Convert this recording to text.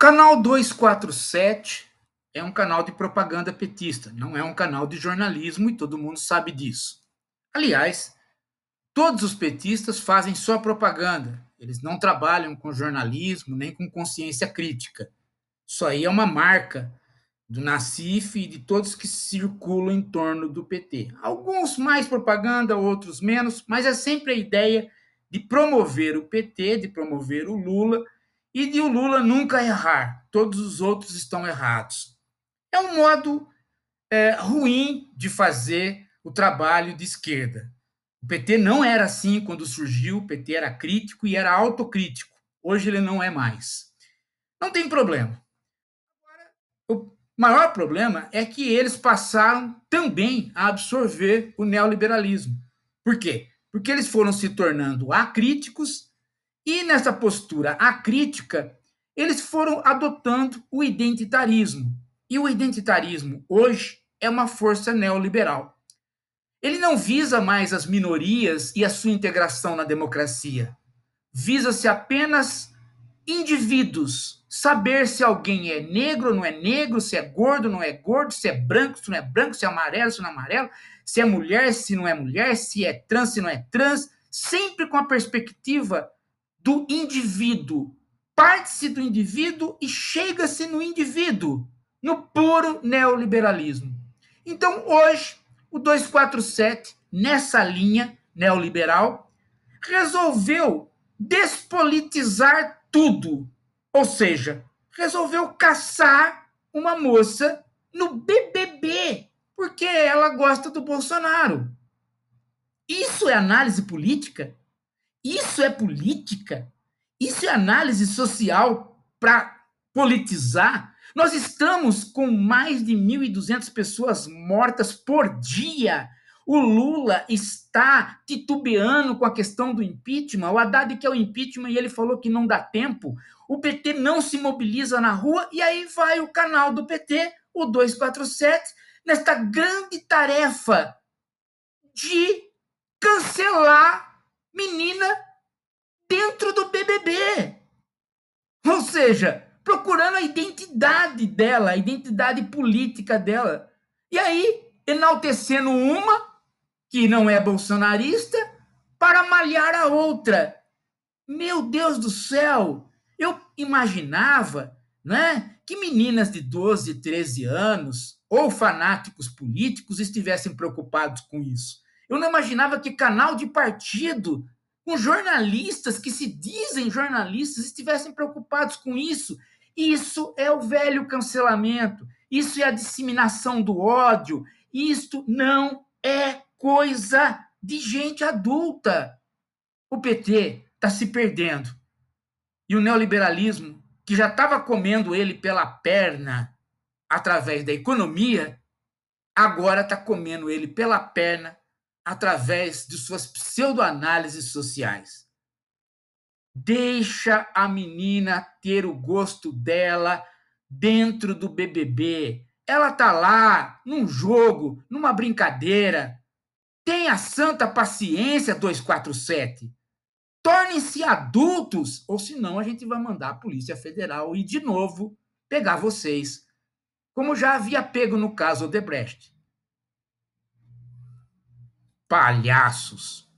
Canal 247 é um canal de propaganda petista, não é um canal de jornalismo e todo mundo sabe disso. Aliás, todos os petistas fazem só propaganda, eles não trabalham com jornalismo nem com consciência crítica. Isso aí é uma marca do Nacif e de todos que circulam em torno do PT. Alguns mais propaganda, outros menos, mas é sempre a ideia de promover o PT, de promover o Lula e de o Lula nunca errar. Todos os outros estão errados. É um modo é, ruim de fazer o trabalho de esquerda. O PT não era assim quando surgiu, o PT era crítico e era autocrítico. Hoje ele não é mais. Não tem problema. o maior problema é que eles passaram também a absorver o neoliberalismo. Por quê? Porque eles foram se tornando acríticos e nessa postura acrítica, eles foram adotando o identitarismo. E o identitarismo hoje é uma força neoliberal. Ele não visa mais as minorias e a sua integração na democracia. Visa-se apenas indivíduos, saber se alguém é negro não é negro, se é gordo não é gordo, se é branco, se não é branco, se é amarelo, se não é amarelo, se é mulher, se não é mulher, se é trans, se não é trans, sempre com a perspectiva do indivíduo. Parte-se do indivíduo e chega-se no indivíduo, no puro neoliberalismo. Então, hoje, o 247, nessa linha neoliberal, resolveu despolitizar tudo. Ou seja, resolveu caçar uma moça no BBB, porque ela gosta do Bolsonaro. Isso é análise política? Isso é política? Isso é análise social para politizar? Nós estamos com mais de 1.200 pessoas mortas por dia. O Lula está titubeando com a questão do impeachment. O Haddad quer o impeachment e ele falou que não dá tempo. O PT não se mobiliza na rua e aí vai o canal do PT, o 247, nesta grande tarefa de cancelar menina dentro do BBB. Ou seja, procurando a identidade dela, a identidade política dela. E aí, enaltecendo uma, que não é bolsonarista, para malhar a outra. Meu Deus do céu! Eu imaginava né, que meninas de 12, 13 anos ou fanáticos políticos estivessem preocupados com isso. Eu não imaginava que canal de partido com jornalistas que se dizem jornalistas estivessem preocupados com isso. Isso é o velho cancelamento, isso é a disseminação do ódio, isto não é coisa de gente adulta. O PT está se perdendo. E o neoliberalismo, que já estava comendo ele pela perna através da economia, agora está comendo ele pela perna através de suas pseudoanálises sociais. Deixa a menina ter o gosto dela dentro do BBB. Ela tá lá num jogo, numa brincadeira. Tenha santa paciência 247. Tornem-se adultos, ou senão a gente vai mandar a Polícia Federal ir de novo pegar vocês, como já havia pego no caso Odebrecht palhaços.